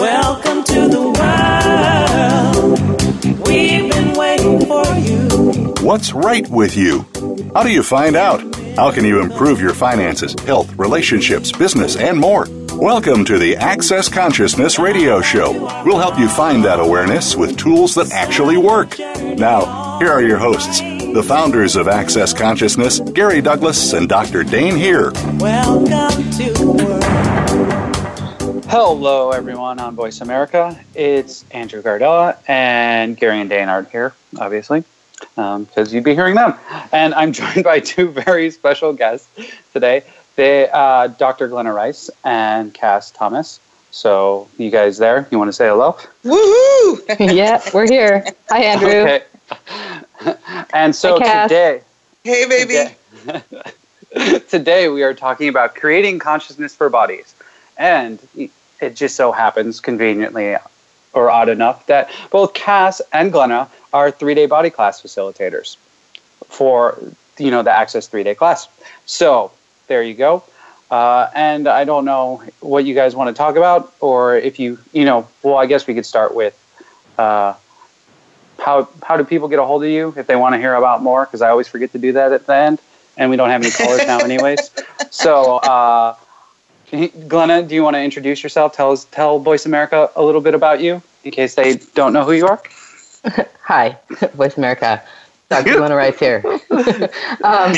Welcome to the world. We've been waiting for you. What's right with you? How do you find out? How can you improve your finances, health, relationships, business, and more? Welcome to the Access Consciousness Radio Show. We'll help you find that awareness with tools that actually work. Now, here are your hosts, the founders of Access Consciousness, Gary Douglas and Dr. Dain Heer. Welcome to the world. Hello, everyone on Voice America. It's Andrew Gardella and Gary and Dain aren't here, obviously, because um, you'd be hearing them. And I'm joined by two very special guests today. They, uh, Dr. Glenna Rice and Cass Thomas. So, you guys there? You want to say hello? Woohoo! yeah, we're here. Hi, Andrew. Okay. and so Hi, Cass. today, Hey, baby. Today, today we are talking about creating consciousness for bodies. And it just so happens, conveniently or odd enough, that both Cass and Glenna are three day body class facilitators for you know the Access three day class. So there you go. Uh, and I don't know what you guys want to talk about, or if you, you know, well, I guess we could start with uh, how how do people get a hold of you if they want to hear about more? Because I always forget to do that at the end, and we don't have any callers now, anyways. So, uh, Glenna, do you want to introduce yourself? Tell us, tell Voice America a little bit about you, in case they don't know who you are. Hi, Voice America. Dr. Glenna Rice here. um,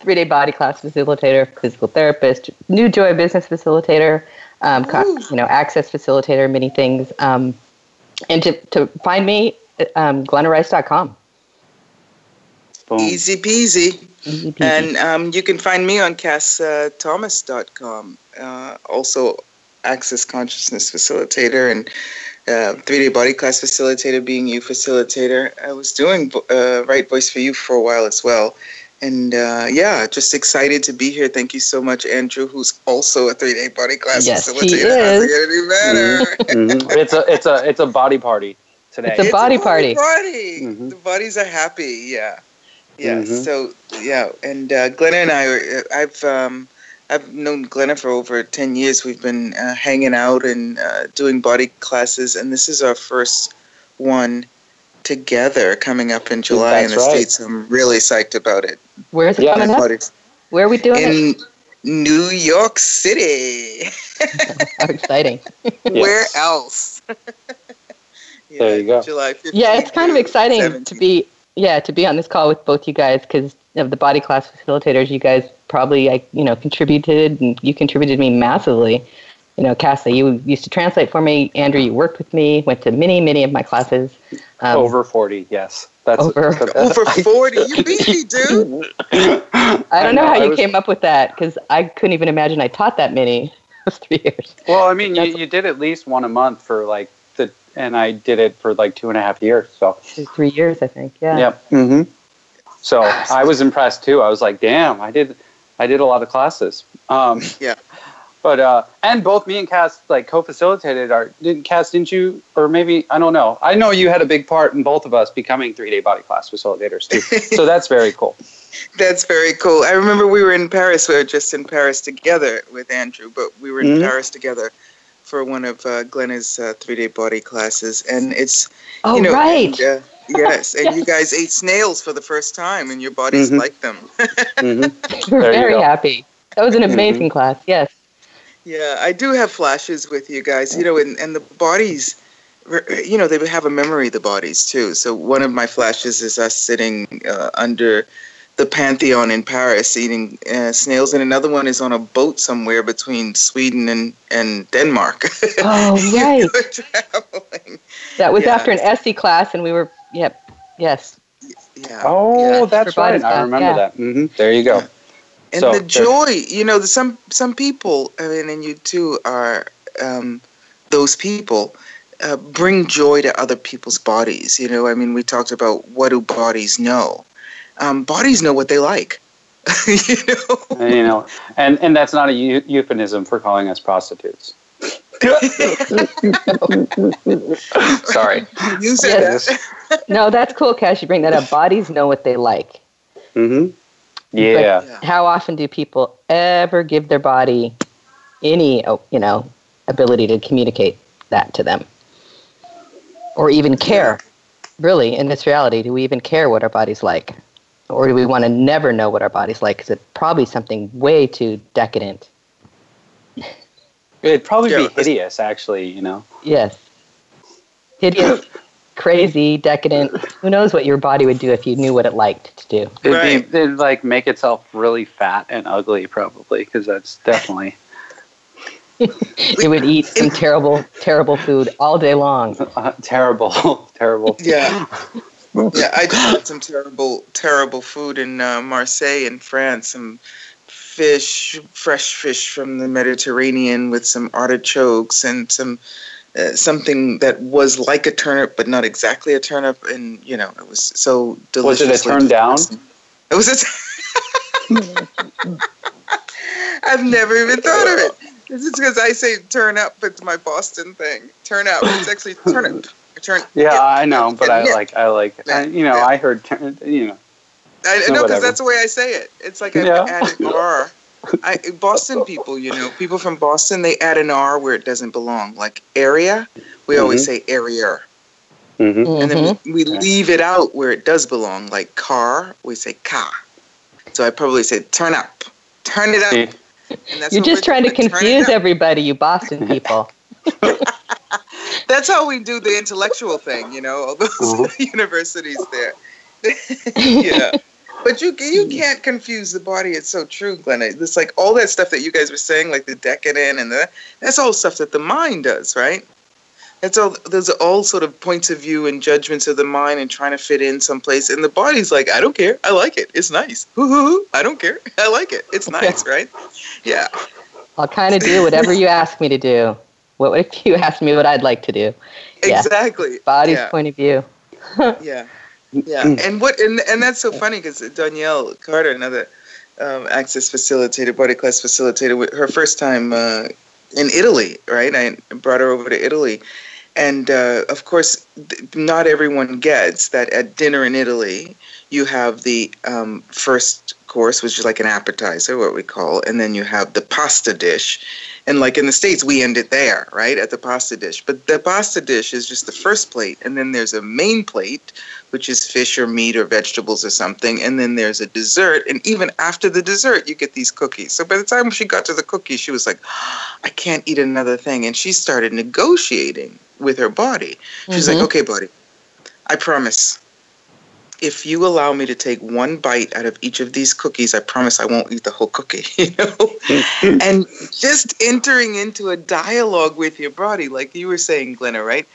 three day body class facilitator, physical therapist, new joy business facilitator, um, co- you know, access facilitator, many things. Um, and to, to find me, um, glennarice.com. Boom. Easy peasy. Easy peasy. And um, you can find me on cassthomas.com. Uh, also, Access Consciousness Facilitator and uh, 3D Body Class Facilitator, being you facilitator. I was doing uh, Right Voice for You for a while as well. And uh, yeah, just excited to be here. Thank you so much, Andrew, who's also a three-day body class Yes, he facilitator. is. How's it gonna be better? Mhm. It's a it's a it's a body party today. It's a body party. party. Mhm. The bodies are happy. Yeah, yeah. Mhm. So yeah, and uh, Glenna and I, are, I've um, I've known Glenna for over ten years. We've been uh, hanging out and uh, doing body classes, and this is our first one together coming up in July in the right. states. I'm really psyched about it. Where's it Yeah. coming up? Where are we doing it? In New York City. How exciting. Where else? Yeah, There you go. July 15th. Yeah, it's kind of through exciting to be yeah to be on this call with both you guys because of the body class facilitators. You guys probably I you know contributed and you contributed to me massively. You know, Cassie, you used to translate for me. Andrew, you worked with me. Went to many many of my classes. Um, over forty. Yes, that's Over- that's- Over 40. You beat me, dude. I don't know, how I you was- came up with that because I couldn't even imagine I taught that many. Those three years. Well, I mean, you, you did at least one a month for like the, and I did it for like two and a half years. So, Three years, I think. Yeah. yep. Mm-hmm. So I was impressed too. I was like, damn, I did, I did a lot of classes. Um, Yeah. But uh, and both me and Cass like co-facilitated our didn't Cass didn't you or maybe I don't know I know you had a big part in both of us becoming three day body class facilitators too so that's very cool That's very cool. I remember we were in Paris. We were just in Paris together with Andrew, but we were in Mhm. Paris together for one of uh, Glenna's uh, three-day body classes, and it's Oh you know, right. and, uh, yes, and you guys ate snails for the first time, and your bodies Mhm. liked them. mm-hmm. We're very happy. That was an Mhm. amazing class. Yes. Yeah, I do have flashes with you guys, you know, and, and the bodies, you know, they have a memory, the bodies too. So one of my flashes is us sitting uh, under the Pantheon in Paris eating uh, snails, and another one is on a boat somewhere between Sweden and, and Denmark. Oh You right. traveling. That was Yeah. after an SE class, and we were. Yep. Yes. Yeah. oh yeah. that's For body right I remember yeah. that hmm there you go Yeah. and So, the joy you know the, some some people i mean and you too are um, those people uh, bring joy to other people's bodies you know i mean we talked about what do bodies know um, bodies know what they like you know And, you know and and that's not a eu- euphemism for calling us prostitutes sorry you said Yes. that No, that's cool, Cass. You bring that up. Bodies know what they like. Mm-hmm. yeah Yeah. How often do people ever give their body any, oh, you know, ability to communicate that to them or even care. Really, in this reality, do we even care what our body's like? Or do we want to never know what our body's like? Because it's probably something way too decadent. It'd probably Yeah, be hideous, actually. You know. Yes. Hideous, crazy, decadent. Who knows what your body would do if you knew what it liked to do? It'd Right. be it'd like make itself really fat and ugly, probably, because that's definitely It would eat some terrible, terrible food all day long. uh, terrible, terrible. Yeah. Yeah, I just had some terrible, terrible food in uh, Marseille in France. Some fish, fresh fish from the Mediterranean with some artichokes and some uh, something that was like a turnip but not exactly a turnip. And you know, it was so delicious. Was it a turn down? It was a. T- I've never even thought of it. This is because I say turn up. It's my Boston thing. Turn up. It's actually turnip. Turn. Yeah, I know, but I like I like I, you know I heard turn- you know I So know because that's the way I say it. It's like I Yeah. add an R. I, Boston people, you know, people from Boston, they add an R where it doesn't belong. Like area, we always say area. hmm And then Mhm. we, we leave it out where it does belong. Like car, we say car. So I probably say turn up. Turn it up. And that's You're just trying to doing, turn confuse everybody, you Boston people. That's how we do the intellectual thing, you know, all those Uh-huh. universities there. yeah. But you you can't confuse the body. It's so true, Glenna. It's like all that stuff that you guys were saying, like the decadent and the that's all stuff that the mind does, right? That's all. Those are all sort of points of view and judgments of the mind and trying to fit in someplace. And the body's like, I don't care. I like it. It's nice. Hoo hoo hoo. I don't care. I like it. It's nice, right? Yeah. I'll kind of do whatever you ask me to do. What if you asked me what I'd like to do? Yeah. Exactly. Body's Yeah. point of view. Yeah, yeah, and what and and that's so funny because Danielle Carter, another um, access facilitator, body class facilitator, her first time uh, in Italy, right? I brought her over to Italy, and uh, of course, th- not everyone gets that at dinner in Italy, you have the um, first course, which is like an appetizer, what we call, and then you have the pasta dish. And like in the States, we end it there, right, at the pasta dish. But the pasta dish is just the first plate, and then there's a main plate, which is fish or meat or vegetables or something, and then there's a dessert. And even after the dessert, you get these cookies. So by the time she got to the cookies, she was like, I can't eat another thing. And she started negotiating with her body. She's Mhm. like, okay, buddy, I promise. If you allow me to take one bite out of each of these cookies, I promise I won't eat the whole cookie. You know, and just entering into a dialogue with your body, like you were saying, Glenna, right?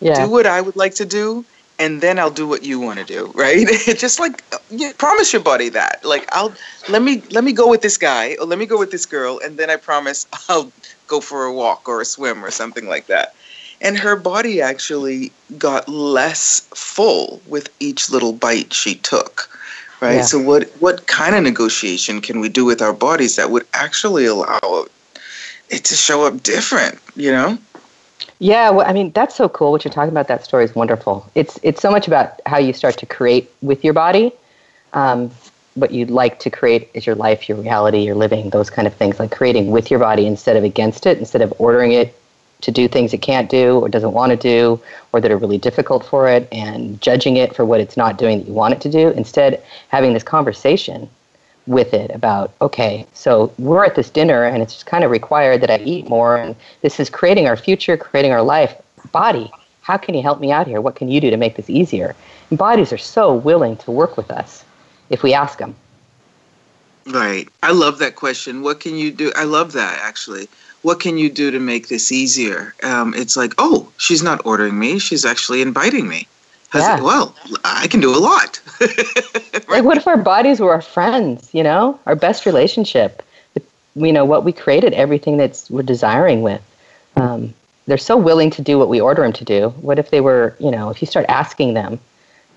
Yeah. Do what I would like to do, and then I'll do what you want to do, right? just like yeah, promise your body that. Like I'll let me let me go with this guy, or let me go with this girl, and then I promise I'll go for a walk or a swim or something like that. And her body actually got less full with each little bite she took. Right. Yeah. So what what kind of negotiation can we do with our bodies that would actually allow it to show up different, you know? Yeah, well, I mean that's so cool. What you're talking about that story is wonderful. It's it's so much about how you start to create with your body. Um, what you'd like to create is your life, your reality, your living, those kind of things. Like creating with your body instead of against it, instead of ordering it to do things it can't do or doesn't want to do, or that are really difficult for it, and judging it for what it's not doing that you want it to do. Instead, having this conversation with it about okay so we're at this dinner and it's just kind of required that i eat more and this is creating our future creating our life body how can you help me out here what can you do to make this easier and bodies are so willing to work with us if we ask them Right. I love that question. What can you do? I love that actually. What can you do to make this easier? Um, it's like, oh, she's not ordering me. She's actually inviting me. How's Yeah. it- well, I can do a lot. like what if our bodies were our friends you know our best relationship you know what we created everything that's we're desiring with um, they're so willing to do what we order them to do what if they were you know if you start asking them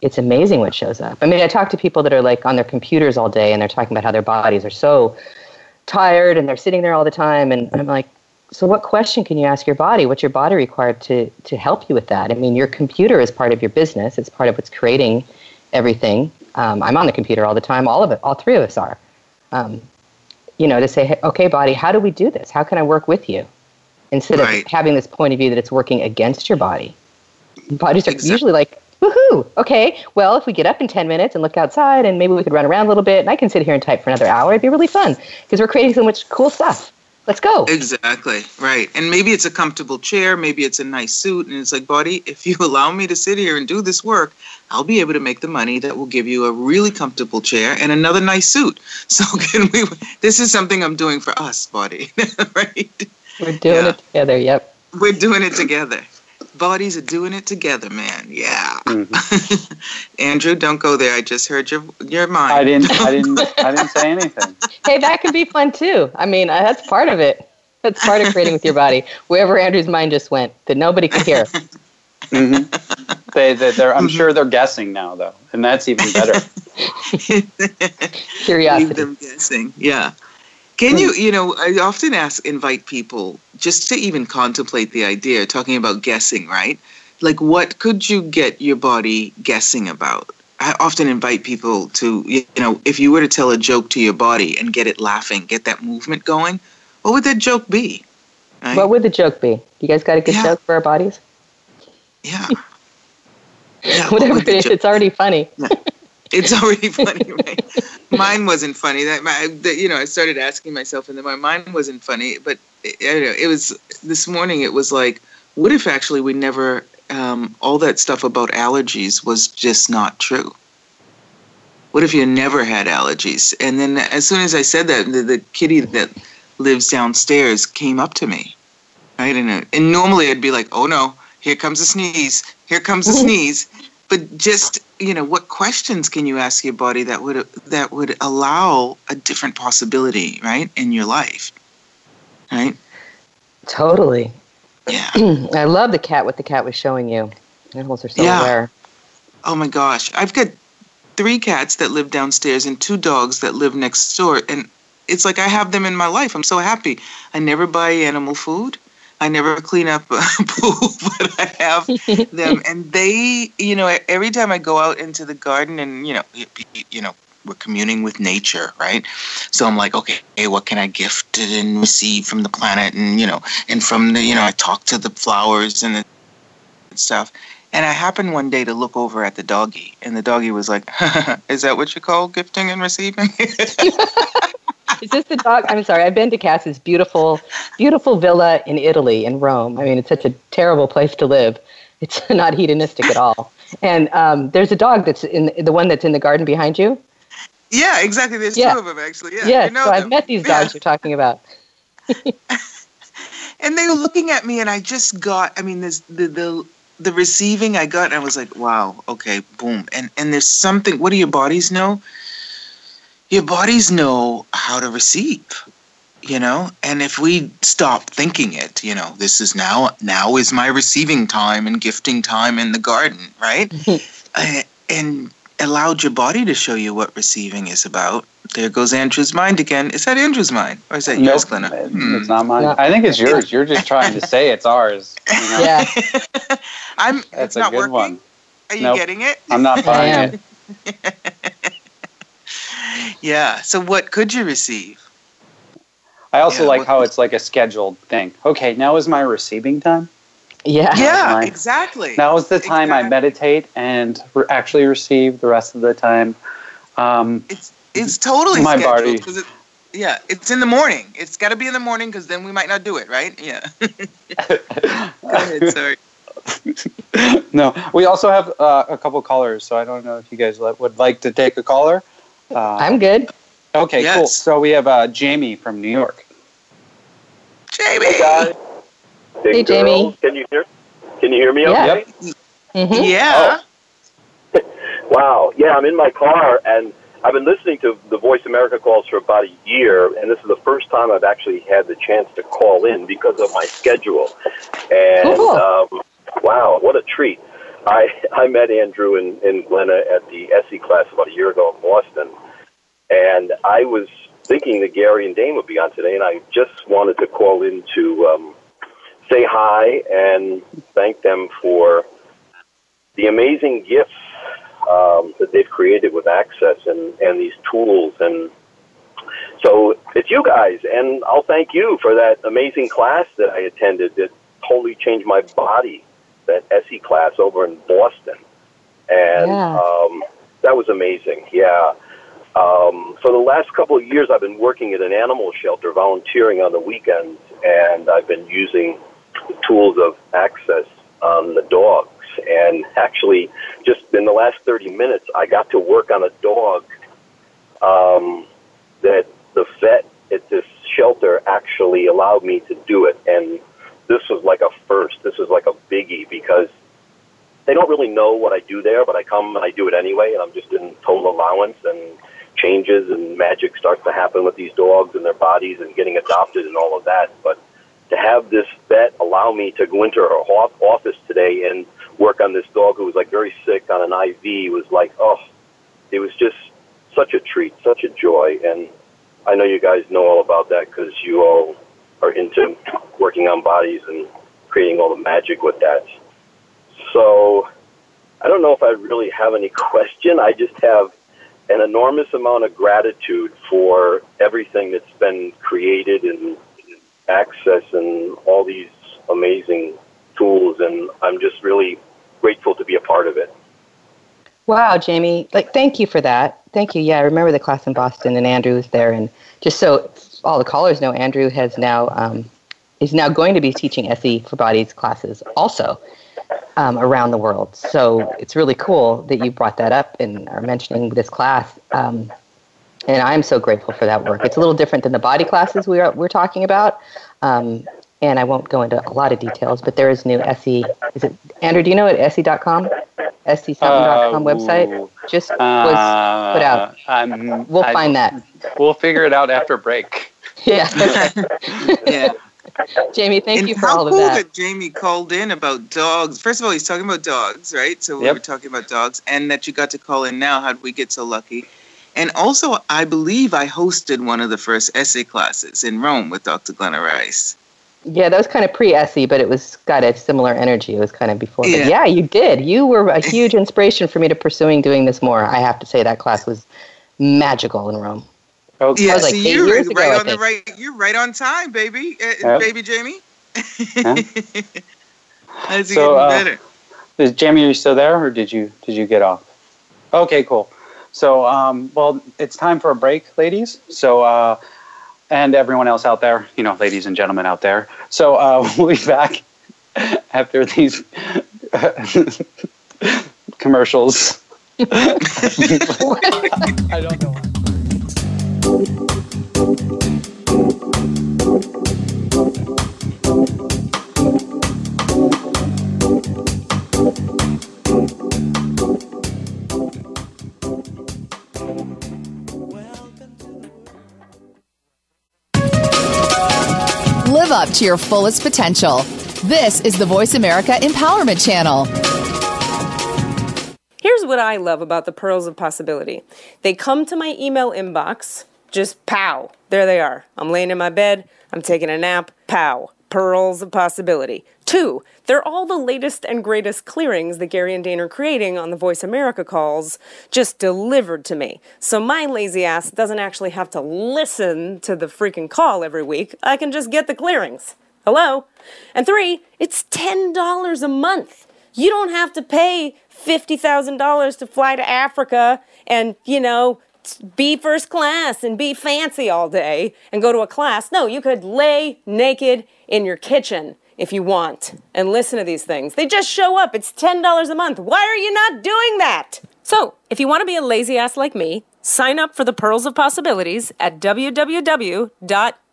it's amazing what shows up i mean i talk to people that are like on their computers all day and they're talking about how their bodies are so tired and they're sitting there all the time and i'm like so what question can you ask your body what's your body required to to help you with that i mean your computer is part of your business it's part of what's creating everything um, i'm on the computer all the time all of it all three of us are um, you know to say hey, okay body how do we do this how can i work with you instead Right. of having this point of view that it's working against your body. Bodies are Exactly. usually like, woohoo, okay, well, if we get up in 10 minutes and look outside and maybe we could run around a little bit and I can sit here and type for another hour, it'd be really fun because we're creating so much cool stuff. Let's go. Exactly. Right. And maybe it's a comfortable chair, maybe it's a nice suit, and it's like, buddy, if you allow me to sit here and do this work, I'll be able to make the money that will give you a really comfortable chair and another nice suit. So can we this is something I'm doing for us, buddy. right? We're doing Yeah. it together. Yep. We're doing it together. Bodies are doing it together, man. Yeah. Mhm. Andrew, don't go there. I just heard your your mind. I didn't. I didn't. I didn't say anything. Hey, that can be fun too. I mean, uh, that's part of it. That's part of creating with your body. Wherever Andrew's mind just went, that nobody could hear. hmm They, they, they're. I'm sure they're guessing now, though, and that's even better. Curiosity. Leave them guessing. Yeah. Can hmm. you, you know, I often ask, invite people just to even contemplate the idea, talking about guessing, right? Like, what could you get your body guessing about? I often invite people to, you know, if you were to tell a joke to your body and get it laughing, get that movement going, what would that joke be? Right? What would the joke be? You guys got a good Yeah. joke for our bodies? yeah. Yeah, Whatever would it the it's already funny. It's already funny, right? Mine wasn't funny. That my, that, you know, I started asking myself, and then my mind wasn't funny. But I don't know. It was this morning. It was like, what if actually we never um, all that stuff about allergies was just not true? What if you never had allergies? And then as soon as I said that, the, the kitty that lives downstairs came up to me, right? And and normally I'd be like, oh no, here comes a sneeze, here comes a sneeze. But just you know, what questions can you ask your body that would that would allow a different possibility, right, in your life, right? Totally. Yeah. I love the cat. What the cat was showing you. Animals are so Yeah. aware. Oh my gosh, I've got three cats that live downstairs and two dogs that live next door, and it's like I have them in my life. I'm so happy. I never buy animal food. I never clean up poop, but I have them, and they, you know, every time I go out into the garden, and you know, you know, we're communing with nature, right? So I'm like, okay, hey, what can I gift and receive from the planet, and you know, and from the, you know, I talk to the flowers and the stuff. And I happened one day to look over at the doggy, and the doggy was like, "Is that what you call gifting and receiving?" Is this the dog? I'm sorry. I've been to Cass's beautiful, beautiful villa in Italy, in Rome. I mean, it's such a terrible place to live. It's not hedonistic at all. And um, there's a dog that's in the one that's in the garden behind you. yeah, exactly. There's Yeah. two of them actually. Yeah, you know so I've met these Yeah. dogs you're talking about. and they were looking at me, and I just got. I mean, this the the the receiving I got, and I was like, "Wow, okay, boom." And and there's something. What do your bodies know? Your bodies know how to receive. You know, and if we stop thinking it, you know, this is now now is my receiving time and gifting time in the garden, right? Uh, and allowed your body to show you what receiving is about. There goes Andrew's mind again. Is that Andrew's mind, or is that yours, Nope, Glenna? it- Hmm. It's not mine. No. I think it's yours. You're just trying to say it's ours. you know? Yeah. I'm. That's it's a not good working. one. Are you Nope. getting it? I'm not buying it. Yeah. So what could you receive? I also Yeah, like what- how it's like a scheduled thing. Okay, now is my receiving time. Yeah. Yeah, Right. exactly. Now is the time I meditate and re- actually receive the rest of the time. Um, It's it's totally My scheduled body. 'cause It, yeah, it's in the morning. It's got to be in the morning because then we might not do it, right? Yeah. Go ahead. Sorry. no, we also have uh, a couple callers, so I don't know if you guys would like to take a caller. Uh, I'm good. okay, cool. So we have uh, Jamie from New York. Jamie. Hey guys. Big Hey, Jamie. Can you hear? Can you hear me? Yeah. Okay. hmm Yeah. Wow. Yeah, I'm in my car and I've been listening to the Voice America calls for about a year, and this is the first time I've actually had the chance to call in because of my schedule. And Cool. um, wow, what a treat! I I met Andrew and, Glenna at the SE class about a year ago in Boston, and I was thinking that Gary and Dain would be on today, and I just wanted to call in to um, say hi and thank them for the amazing gifts um, that they've created with Access and, and these tools. And so it's you guys, and I'll thank you for that amazing class that I attended that totally changed my body. That SE class over in Boston, and Yeah. um, that was amazing. Yeah. Um, for the last couple of years, I've been working at an animal shelter, volunteering on the weekends, and I've been using the tools of access on the dogs. And actually, just in the last 30 minutes, I got to work on a dog um, that the vet at this shelter actually allowed me to do it. And this was like a first. This was like a biggie because they don't really know what I do there, but I come and I do it anyway, and I'm just in total allowance and changes and magic starts to happen with these dogs and their bodies and getting adopted and all of that. But to have this vet allow me to go into her office today and work on this dog who was like very sick on an IV was like, oh, it was just such a treat, such a joy. And I know you guys know all about that because you all are into working on bodies and creating all the magic with that. So I don't know if I really have any question. I just have an enormous amount of gratitude for everything that's been created and access and all these amazing tools. And I'm just really grateful to be a part of it. Wow, Jamie. Like, thank you for that. Thank you. Yeah, I remember the class in Boston, and Andrew was there. And just so all the callers know, Andrew has now um, is now going to be teaching SE for Bodies classes also um, around the world. So it's really cool that you brought that up and are mentioning this class. Um, and I'm so grateful for that work. It's a little different than the body classes we are we're talking about. Um, and I won't go into a lot of details, but there is new SE. Is it Andrew? Do you know what SE.com, SEsomething.com website just was put out? Um, We'll I- find that. We'll figure it out after break. Yeah. Yeah. Jamie, thank and you for how all of that. How cool that. Jamie called in about dogs. First of all, he's talking about dogs, right? So we Yep. were talking about dogs, and that you got to call in now. How did we get so lucky? And also, I believe I hosted one of the first SE classes in Rome with Dr. Glenna Rice. Yeah, that was kind of pre SE, but it was got a similar energy. It was kind of before. But Yeah. yeah, you did. You were a huge inspiration for me to pursuing doing this more. I have to say that class was magical in Rome. Okay. Yeah, like so you're right, ago, right on the right. You're right on time, baby, uh, Yep. baby Jamie. Huh? How's it So, getting uh, better? Is Jamie, are you still there, or did you did you get off? Okay, cool. So, um, well, it's time for a break, ladies. So, uh, and everyone else out there, you know, ladies and gentlemen out there. So, uh, we'll be back after these commercials. I don't know. Up to your fullest potential. This is the Voice America Empowerment Channel. Here's what I love about the pearls of possibility. They come to my email inbox, just pow. There they are. I'm laying in my bed, I'm taking a nap, pow. Pearls of possibility. Two, they're all the latest and greatest clearings that Gary and Dain are creating on the Voice America calls, just delivered to me. So my lazy ass doesn't actually have to listen to the freaking call every week. I can just get the clearings. Hello? And three, it's $10 a month. You don't have to pay $50,000 to fly to Africa and, you know, be first class and be fancy all day and go to a class. No, you could lay naked in your kitchen if you want and listen to these things. They just show up. It's $10 a month. Why are you not doing that? So, if you want to be a lazy ass like me, sign up for the Pearls of Possibilities at www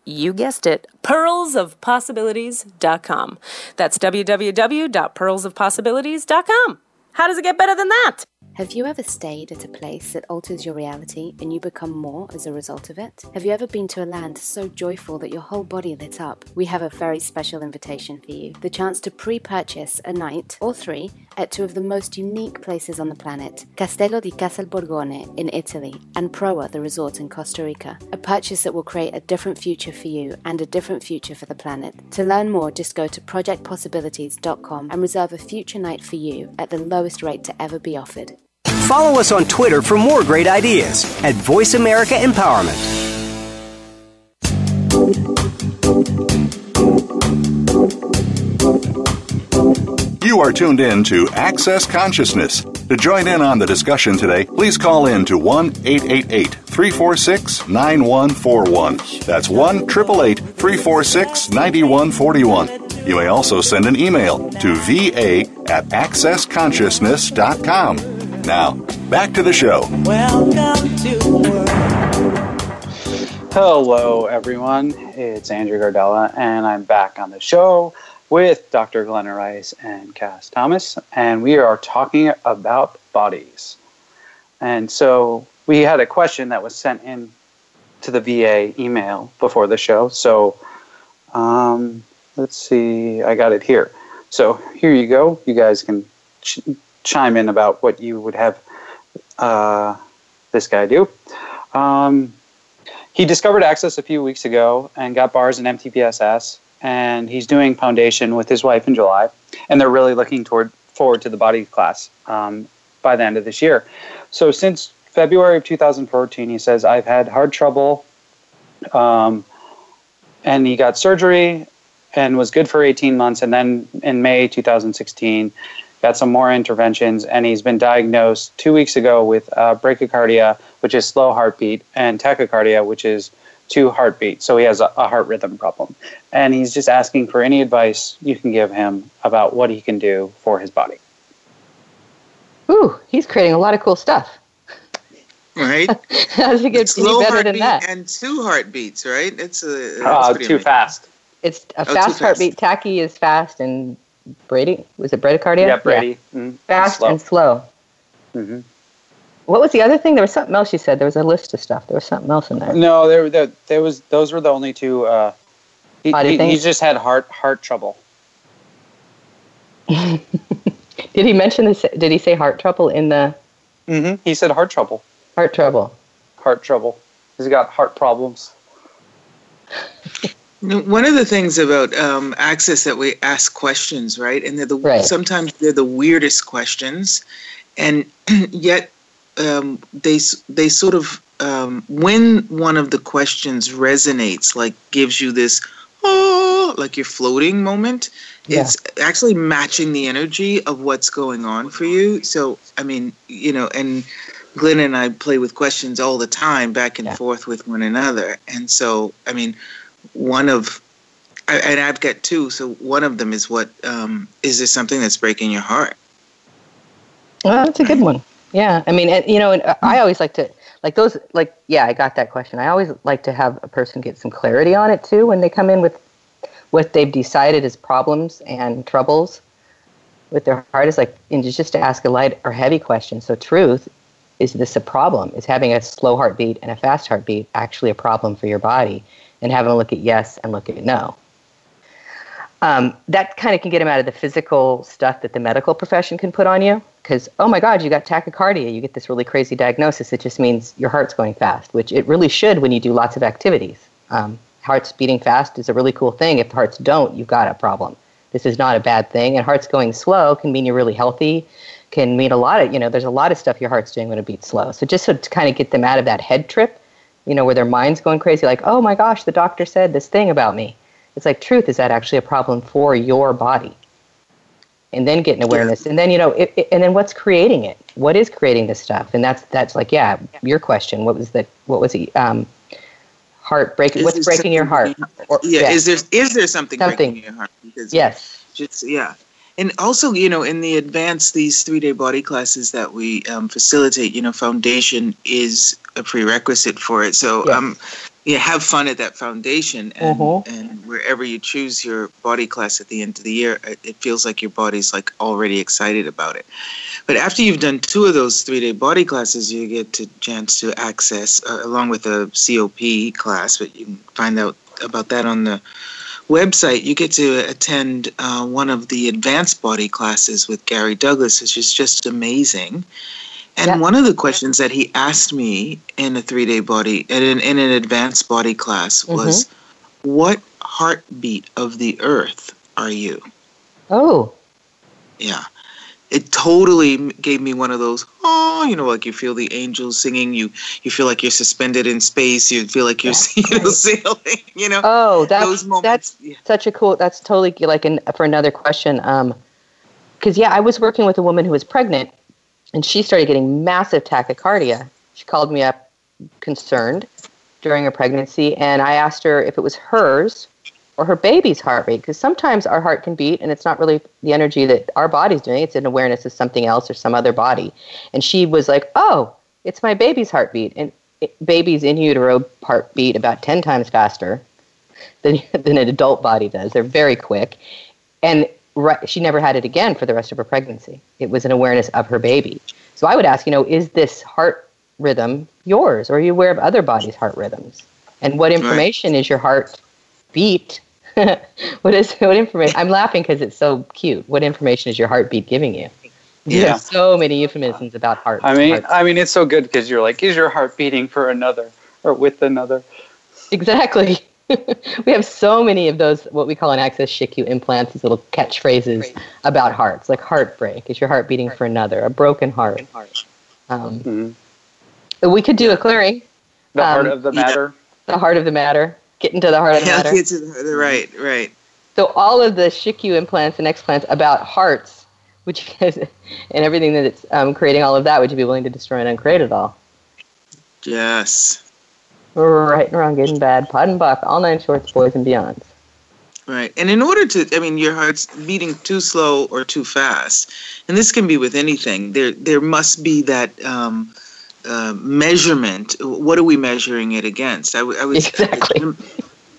you guessed it, pearlsofpossibilities.com. That's www.pearlsofpossibilities.com. How does it get better than that? Have you ever stayed at a place that alters your reality and you become more as a result of it? Have you ever been to a land so joyful that your whole body lit up? We have a very special invitation for you the chance to pre purchase a night or three at two of the most unique places on the planet Castello di Casal Borgone in Italy and Proa, the resort in Costa Rica. A purchase that will create a different future for you and a different future for the planet. To learn more, just go to projectpossibilities.com and reserve a future night for you at the lowest rate to ever be offered. Follow us on Twitter for more great ideas at Voice America Empowerment. You are tuned in to Access Consciousness. To join in on the discussion today, please call in to 1 888 346 9141. That's 1 888 346 9141. You may also send an email to va at accessconsciousness.com. Now, back to the show. Welcome to world. Hello, everyone. It's Andrew Gardella, and I'm back on the show with Dr. Glenna Rice and Cass Thomas, and we are talking about bodies. And so we had a question that was sent in to the VA email before the show. So um, let's see, I got it here. So here you go. You guys can ch- chime in about what you would have uh, this guy do. Um, he discovered Access a few weeks ago and got bars in MTVSS, and he's doing foundation with his wife in July, and they're really looking toward forward to the body class um, by the end of this year. So since February of 2014, he says I've had heart trouble, um, and he got surgery and was good for 18 months, and then in May 2016 got some more interventions, and he's been diagnosed two weeks ago with uh, bradycardia, which is slow heartbeat, and tachycardia, which is two heartbeats. So he has a, a heart rhythm problem. And he's just asking for any advice you can give him about what he can do for his body. Ooh, he's creating a lot of cool stuff. Right? How does it get Slow any better heartbeat than that? and two heartbeats, right? It's a Uh, too amazing. fast. It's a Oh, too fast fast. heartbeat. Tachy is fast, and Brady was it bradycardia? Yeah, Brady. Mm, Fast slow. and slow. Mhm. What was the other thing? There was something else you said. There was a list of stuff. There was something else in there. No, there, there, there was. Those were the only two. Uh, he, he, he just had heart heart trouble. Did he mention this? Did he say heart trouble in the hmm He said heart trouble. heart trouble? Heart trouble. He's got heart problems. One of the things about um, access that we ask questions, right? And they're the Right. sometimes they're the weirdest questions, and yet um, they they sort of um, when one of the questions resonates, like gives you this oh, like you're floating moment. Yeah. It's actually matching the energy of what's going on for you. So I mean, you know, and Glenn and I play with questions all the time, back and Yeah. forth with one another, and so I mean one of and I've got two. So one of them is what um, is there something that's breaking your heart? Well, that's a good one. Yeah, I mean, and, you know, and I always like to like those. Like, yeah, I got that question. I always like to have a person get some clarity on it too when they come in with what they've decided as problems and troubles with their heart. Is like, and just to ask a light or heavy question. So, truth is this a problem? Is having a slow heartbeat and a fast heartbeat actually a problem for your body? And having a look at yes and look at no um, that kind of can get them out of the physical stuff that the medical profession can put on you. Because, oh my God, you got tachycardia, you get this really crazy diagnosis. It just means your heart's going fast, which it really should when you do lots of activities. Um, hearts beating fast is a really cool thing. If hearts don't, you've got a problem. This is not a bad thing. And hearts going slow can mean you're really healthy, can mean a lot of, you know, there's a lot of stuff your heart's doing when it beats slow. So just to kind of get them out of that head trip, you know, where their mind's going crazy, like, oh my gosh, the doctor said this thing about me. It's like, truth, is that actually a problem for your body? And then getting awareness. And then, you know, it, it- and then what's creating it? What is creating this stuff? And that's, that's like, yeah, your question. What was the, what was the, um, heart breaking? Is What's breaking your heart? Or- yeah, is there is there something, Something. breaking your heart? Because Yes. just yeah and also you know in the advanced these three day body classes that we um, facilitate you know foundation is a prerequisite for it so Yes. um yeah have fun at that foundation and, Mhm. and wherever you choose your body class at the end of the year it, it feels like your body's like already excited about it but after you've done two of those three day body classes you get to chance to access uh, along with a cop class but you can find out about that on the website, you get to attend uh, one of the advanced body classes with Gary Douglas, which is just amazing. And Yeah. one of the questions that he asked me in a three day body, in an, in an advanced body class, was, What heartbeat of the earth are you? Oh, Yeah. It totally gave me one of those, oh, you know, like you feel the angels singing, you you feel like you're suspended in space, you feel like you're you know, sailing, you know. oh, that's, those moments. that's yeah. such a cool, that's totally like an, for another question. Um, because yeah, I was working with a woman who was pregnant, and she started getting massive tachycardia. She called me up concerned during her pregnancy, and I asked her if it was hers or her baby's heart rate, because sometimes our heart can beat, and it's not really the energy that our body's doing; it's an awareness of something else or some other body. And she was like, "Oh, it's my baby's heartbeat," and it, babies in utero heart beat about ten times faster than than an adult body does. They're very quick, and right, she never had it again for the rest of her pregnancy. It was an awareness of her baby. So I would ask, you know, is this heart rhythm yours, or are you aware of other bodies' heart rhythms? And what information right. is your heart beat? what is what information? I'm laughing because it's so cute. What information is your heartbeat giving you? Yeah. There's so many euphemisms about heart. I mean, hearts. I mean, it's so good because you're like, is your heart beating for another or with another? Exactly. we have so many of those what we call in access SHICU implants, these little catchphrases about hearts, like heartbreak. Is your heart beating for another? A broken heart. Um, mm-hmm. We could do a clearing. The um, heart of the matter. The heart of the matter. Get into the heart of the Yeah, matter. get to the, right, right. So all of the Shikyu implants and explants about hearts, which and everything that's um, creating all of that, would you be willing to destroy and uncreate it all? Yes. Right and wrong, good and bad, POD and POC, all nine shorts, boys and beyonds. Right. And in order to, I mean, your heart's beating too slow or too fast, and this can be with anything. There, there must be that um, uh, measurement. What are we measuring it against? I, I was Exactly.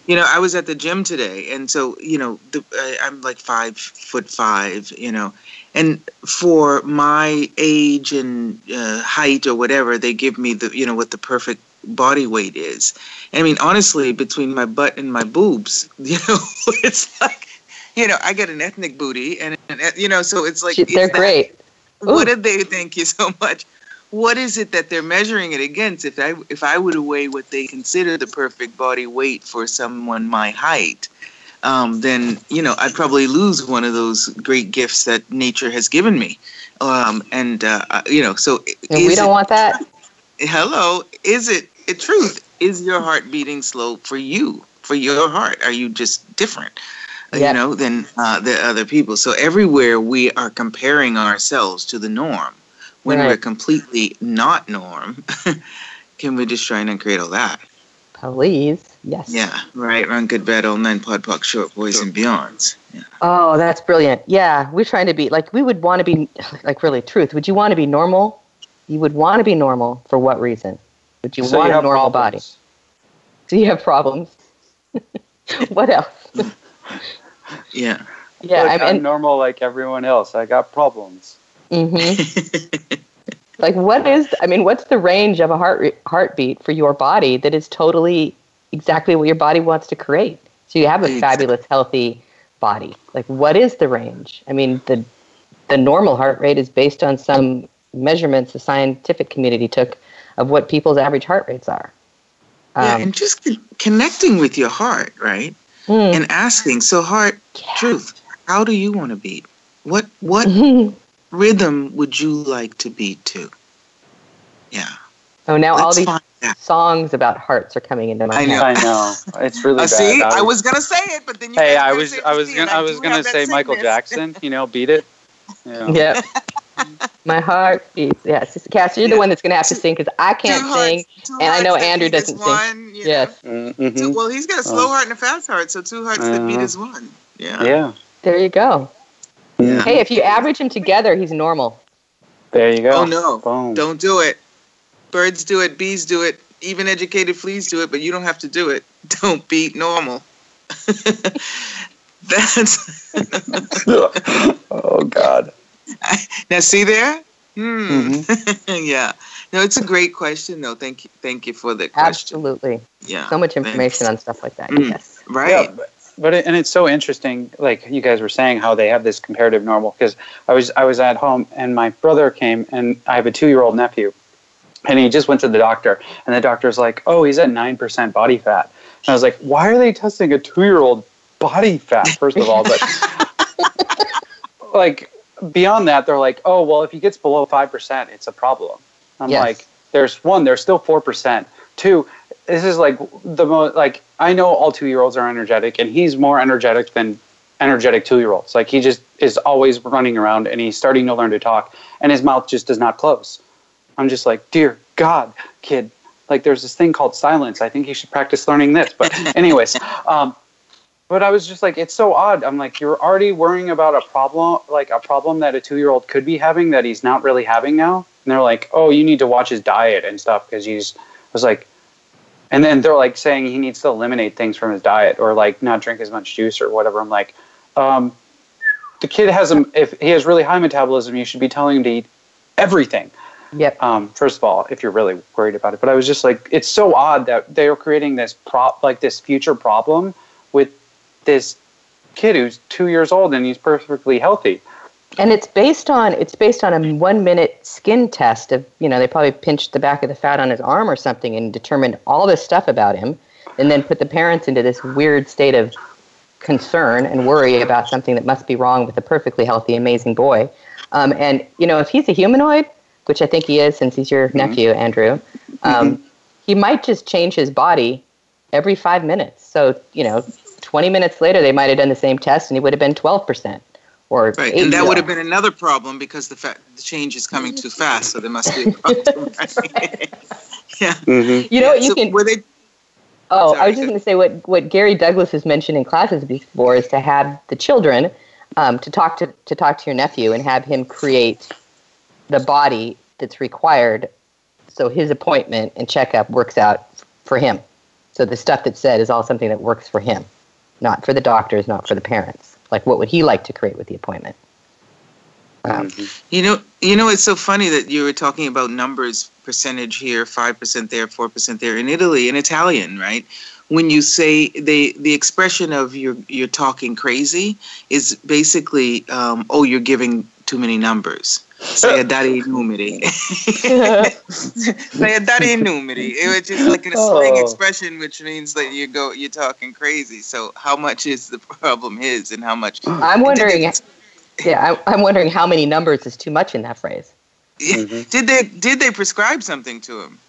you know, I was at the gym today, and so you know, the, I, I'm like five foot five, you know, and for my age and uh, height or whatever, they give me the, you know, what the perfect body weight is. I mean, honestly, between my butt and my boobs, you know, it's like, you know, I get an ethnic booty, and, and you know, so it's like They're it's that- great. What did they thank you so much? What is it that they're measuring it against? If I if I were to weigh what they consider the perfect body weight for someone my height, um, then you know I'd probably lose one of those great gifts that nature has given me. Um, and uh, you know, so And we don't it- want that. hello is it a truth is your heart beating slow for you for your heart are you just different Yeah. you know than uh, the other people so everywhere we are comparing ourselves to the norm when Right. we're completely not norm can we just try and create all that Please. Yes. yeah right run good bad all nine pod poc short boys and beyonds yeah Oh, that's brilliant. Yeah, we're trying to be like we would want to be like really truth. Would you want to be normal? You would want to be normal for what reason? Would you So want you a normal problems. body? Do you have problems? what else? yeah Yeah, Look, I'm, I'm normal like everyone else. I got problems. Mhm. like what is? I mean, what's the range of a heart re- heartbeat for your body that is totally exactly what your body wants to create? So you have a Exactly. fabulous, healthy body. Like, what is the range? I mean, the the normal heart rate is based on some measurements the scientific community took of what people's average heart rates are. yeah Um, and just con- connecting with your heart right mm, and asking so heart truth how do you want to beat what what. rhythm would you like to beat to yeah oh, now all let's these find songs about hearts are coming into my I head. know. I know it's really Uh, bad. see I I was- was gonna say it but then you Hey, I was, I was gonna, I was gonna say Michael sickness. Jackson. You know, beat it. Yeah. Yep. My heart beats. Yes, Cass, you're the one that's going to have to sing because I can't Two sing. hearts- two and I know Andrew doesn't sing. one, you know. Yes, Mm-hmm. Two- well, he's got a slow Oh. heart and a fast heart, so two hearts that beat Uh-huh. one. Yeah. Yeah. there you go. Yeah. Hey, if you average him together, he's normal. There you go. Oh no! Boom. Don't do it. Birds do it. Bees do it. Even educated fleas do it, but you don't have to do it. Don't beat normal. That's oh God. now. See there? Hmm. Mm-hmm. yeah. No, it's a great question, though. Thank you. Thank you for the question. Absolutely. Yeah. So much information on stuff like that. Mm. Yes. Right. Yeah, but, it, and it's so interesting. Like you guys were saying, how they have this comparative normal. Because I was I was at home and my brother came and I have a two year old nephew, and he just went to the doctor and the doctor's like, oh, he's at nine percent body fat. And I was like, why are they testing a two year old body fat? First of all, but like beyond that, they're like, oh, well, if he gets below five percent, it's a problem. I'm Yes. like, there's one, there's still four percent. Two, this is like the most like I know all two year olds are energetic, and he's more energetic than energetic two year olds. Like he just is always running around and he's starting to learn to talk and his mouth just does not close. I'm just like, dear God, kid, like there's this thing called silence. I think you should practice learning this. But anyways, um, but I was just like, it's so odd. I'm like, you're already worrying about a problem, like a problem that a two year old could be having that he's not really having now. And they're like, oh, you need to watch his diet and stuff because he's. I was like, and then they're like saying he needs to eliminate things from his diet or like not drink as much juice or whatever. I'm like, um, the kid has a, if he has really high metabolism, you should be telling him to eat everything. Yep. Um, first of all, if you're really worried about it, but I was just like, it's so odd that they are creating this prop, like this future problem with this kid who's two years old and he's perfectly healthy. And it's based on it's based on a one minute skin test of you know they probably pinched the back of the fat on his arm or something and determined all this stuff about him, and then put the parents into this weird state of concern and worry about something that must be wrong with a perfectly healthy, amazing boy. Um, and you know if he's a humanoid, which I think he is since he's your mm-hmm. nephew Andrew, um, mm-hmm. he might just change his body every five minutes. So you know 20 minutes later, they might have done the same test and he would have been 12% or right. And that would have been another problem because the, fa- the change is coming too fast. So there must be a problem. yeah. Mm-hmm. You know, yeah. you so can. Were they, Oh, Sorry, I was just going to say what, what Gary Douglas has mentioned in classes before is to have the children um, to talk to to talk to your nephew and have him create the body that's required, so his appointment and checkup works out for him. So the stuff that's said is all something that works for him not for the doctors, not for the parents. Like, what would he like to create with the appointment? Um, you know, you know, it's so funny that you were talking about numbers, percentage here, five percent there, four percent there. In Italy, in Italian, right? When you say the the expression of you're you're talking crazy is basically, um, oh, you're giving too many numbers. Say a dare numeri. Say a dare numeri. It was just like a slang oh. expression, which means that you go, you're talking crazy. So how much is the problem his, and how much? I'm wondering. Yeah, I'm wondering how many numbers is too much in that phrase. Mm-hmm. Did they did they prescribe something to him?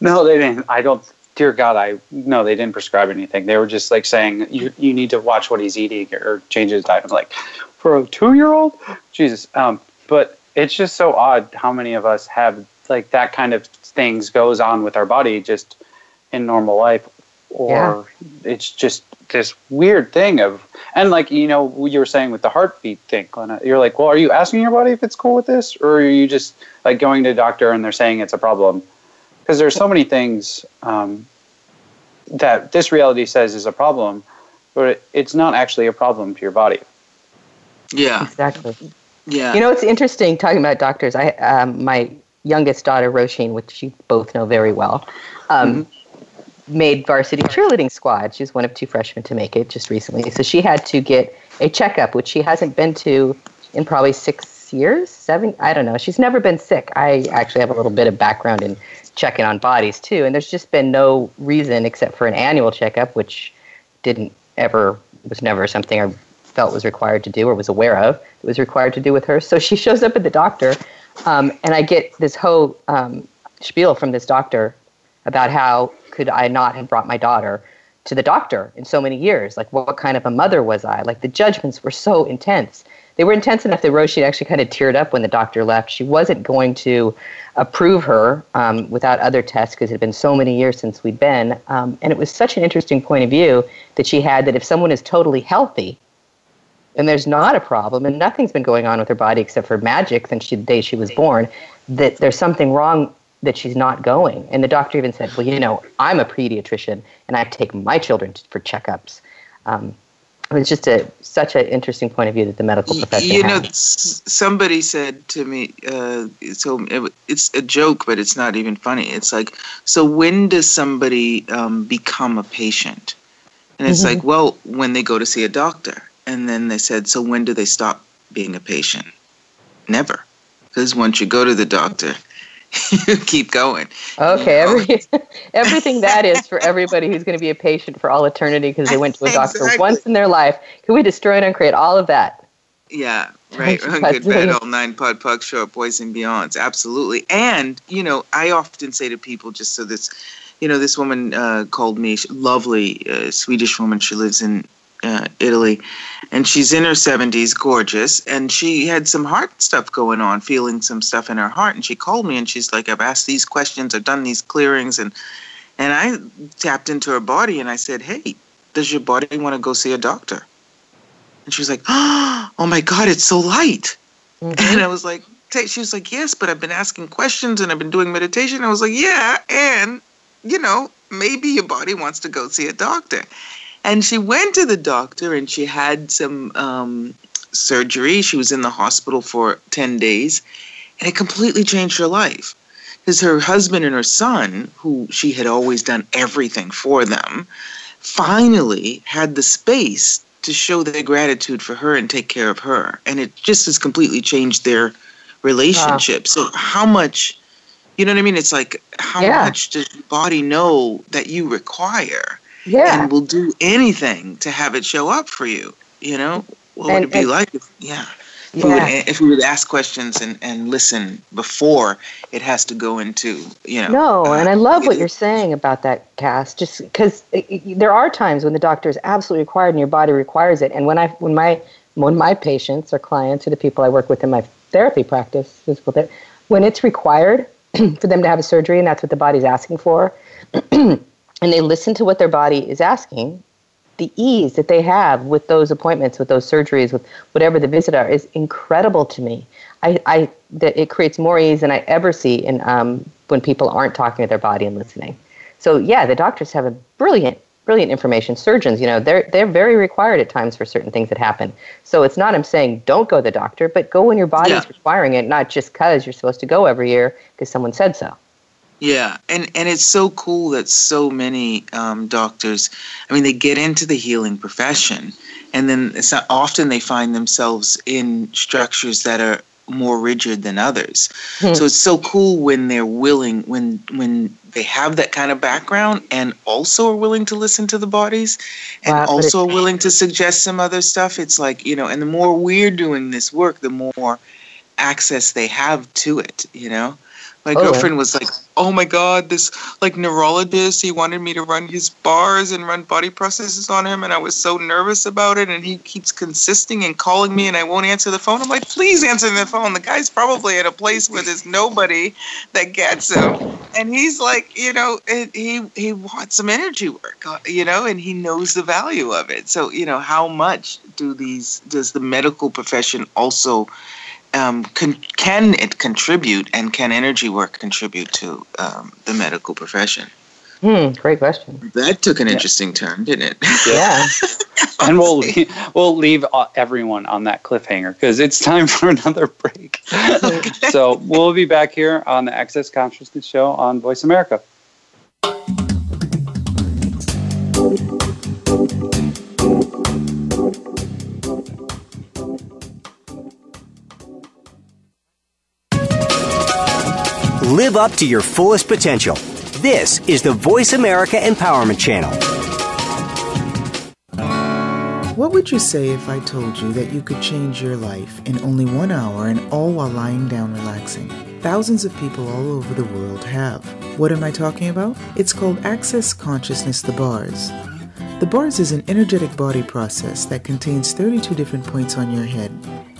No, they didn't. I don't. Dear God, I no, they didn't prescribe anything. They were just like saying you you need to watch what he's eating or change his diet. I'm like, for a two year old, Jesus. Um, but it's just so odd how many of us have like that kind of things goes on with our body just in normal life or yeah. it's just this weird thing of and like you know you were saying with the heartbeat thing Glenna, you're like well are you asking your body if it's cool with this or are you just like going to a doctor and they're saying it's a problem? Because there's so many things um, that this reality says is a problem but it's not actually a problem to your body. Yeah. Exactly yeah. You know, it's interesting talking about doctors. I um, my youngest daughter, Roisin, which you both know very well, um, mm-hmm. made varsity cheerleading squad. She's one of two freshmen to make it just recently. So she had to get a checkup, which she hasn't been to in probably six years, seven. I don't know. She's never been sick. I actually have a little bit of background in checking on bodies too, and there's just been no reason except for an annual checkup, which didn't ever was never something I felt was required to do or was aware of it was required to do with her. So she shows up at the doctor, um, and I get this whole um, spiel from this doctor about how could I not have brought my daughter to the doctor in so many years? Like, what, kind of a mother was I? Like, the judgments were so intense. They were intense enough that Roisin actually kind of teared up when the doctor left. She wasn't going to approve her um, without other tests because it had been so many years since we'd been. Um, and it was such an interesting point of view that she had that if someone is totally healthy, and there's not a problem and nothing's been going on with her body except for magic since she, the day she was born that there's something wrong that she's not going. And the doctor even said well you know i'm a pediatrician and i take my children for checkups. Um, it's just a such an interesting point of view that the medical profession you know has. somebody said to me uh, so it, it's a joke but it's not even funny. It's like so when does somebody um, become a patient? And it's mm-hmm. like well when they go to see a doctor and then they said, So when do they stop being a patient? Never. Because once you go to the doctor, you keep going. Okay, every, everything that is for everybody who's going to be a patient for all eternity because they went to a doctor exactly. once in their life. Can we destroy and uncreate all of that? Yeah, right. Run Good, bad, all nine POD, POC, short, boys and beyonds. Absolutely. And, you know, I often say to people, just so this, you know, this woman uh, called me, lovely uh, Swedish woman. She lives in uh, Italy, and she's in her 70s, gorgeous, and she had some heart stuff going on, feeling some stuff in her heart, and she called me and she's like, "I've asked these questions, I've done these clearings, and and I tapped into her body and I said, "Hey, does your body want to go see a doctor?" And she was like, "Oh my God, it's so light," mm-hmm. and I was like. She was like, Yes, but I've been asking questions and I've been doing meditation. I was like, Yeah, and you know, maybe your body wants to go see a doctor. And she went to the doctor and she had some um, surgery. She was in the hospital for 10 days and it completely changed her life. Because her husband and her son, who she had always done everything for them, finally had the space to show their gratitude for her and take care of her. And it just has completely changed their relationship. Wow. So, how much, you know what I mean? It's like, how yeah. much does your body know that you require? Yeah. and will do anything to have it show up for you. You know, what and, would it be and, like? If, yeah. If, yeah. We would, if we would ask questions and, and listen before it has to go into, you know. No, uh, and I love what you're saying about that, Cass, just because there are times when the doctor is absolutely required and your body requires it. And when I, when my, when my patients or clients or the people I work with in my therapy practice, physical therapy, when it's required for them to have a surgery and that's what the body's asking for, and they listen to what their body is asking, the ease that they have with those appointments, with those surgeries, with whatever the visit are, is incredible to me. I, I that it creates more ease than I ever see in um, when people aren't talking to their body and listening. So yeah, the doctors have a brilliant, brilliant information. Surgeons, you know, they're they're very required at times for certain things that happen. So it's not I'm saying don't go to the doctor, but go when your body is yeah. requiring it, not just because you're supposed to go every year because someone said so. Yeah, and and it's so cool that so many um, doctors, I mean, they get into the healing profession, and then it's not, often they find themselves in structures that are more rigid than others. Hmm. So it's so cool when they're willing, when when they have that kind of background, and also are willing to listen to the bodies, and wow, also are willing to suggest some other stuff. It's like you know, and the more we're doing this work, the more access they have to it. You know. My oh. girlfriend was like, "Oh my god, this like neurologist, he wanted me to run his bars and run body processes on him and I was so nervous about it and he keeps consisting and calling me and I won't answer the phone." I'm like, "Please answer the phone. The guy's probably at a place where there's nobody that gets him." And he's like, you know, he he wants some energy work, uh, you know, and he knows the value of it. So, you know, how much do these does the medical profession also um, can, can it contribute and can energy work contribute to um, the medical profession? Hmm, great question. That took an yeah. interesting turn, didn't it? Yeah. and we'll we'll leave uh, everyone on that cliffhanger because it's time for another break. Okay. so we'll be back here on the Access Consciousness Show on Voice America. Live up to your fullest potential. This is the Voice America Empowerment Channel. What would you say if I told you that you could change your life in only one hour and all while lying down relaxing? Thousands of people all over the world have. What am I talking about? It's called Access Consciousness The Bars. The bars is an energetic body process that contains 32 different points on your head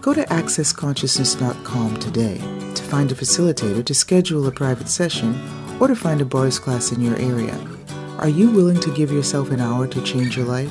Go to accessconsciousness.com today to find a facilitator to schedule a private session or to find a bars class in your area. Are you willing to give yourself an hour to change your life?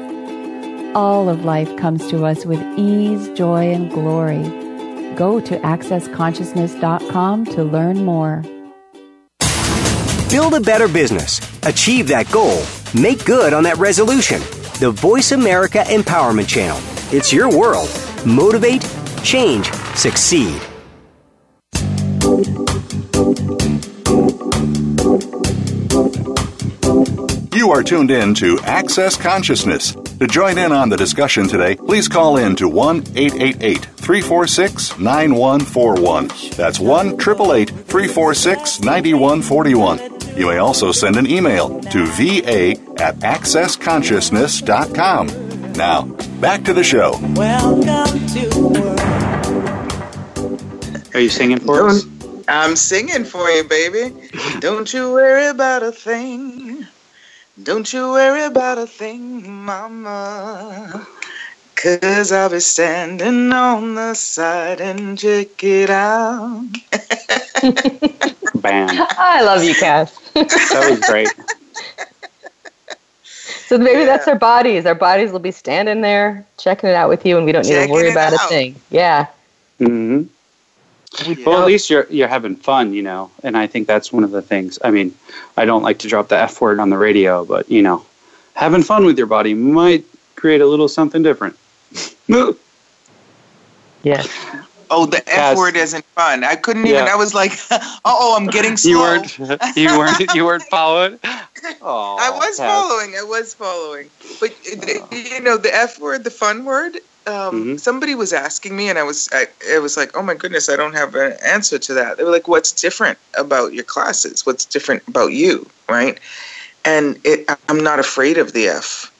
All of life comes to us with ease, joy, and glory. Go to AccessConsciousness.com to learn more. Build a better business, achieve that goal, make good on that resolution. The Voice America Empowerment Channel. It's your world. Motivate, change, succeed. You are tuned in to Access Consciousness. To join in on the discussion today, please call in to 1 888 346 9141. That's 1 888 346 9141. You may also send an email to va at accessconsciousness.com. Now, back to the show. Welcome to the Are you singing for us? I'm singing for you, baby. Don't you worry about a thing. Don't you worry about a thing, mama. Cause I'll be standing on the side and check it out. Bam. I love you, Cass. That was great. So maybe that's our bodies. Our bodies will be standing there checking it out with you, and we don't need Checking to worry it about a thing. Yeah. Mm-hmm. Hmm Well, at least you're you're having fun, you know, and I think that's one of the things. I mean, I don't like to drop the F word on the radio, but you know, having fun with your body might create a little something different. Yes. Oh, the F Yes. word isn't fun. I couldn't even. Yeah. I was like, oh, I'm getting slow. you weren't you weren't you weren't followed. Oh, I was Cass. following. I was following. But uh, you know, the F word, the fun word. Um, Mhm. Somebody was asking me, and I was, I, it was like, oh my goodness, I don't have an answer to that. They were like, what's different about your classes? What's different about you, right? And it, I'm not afraid of the F.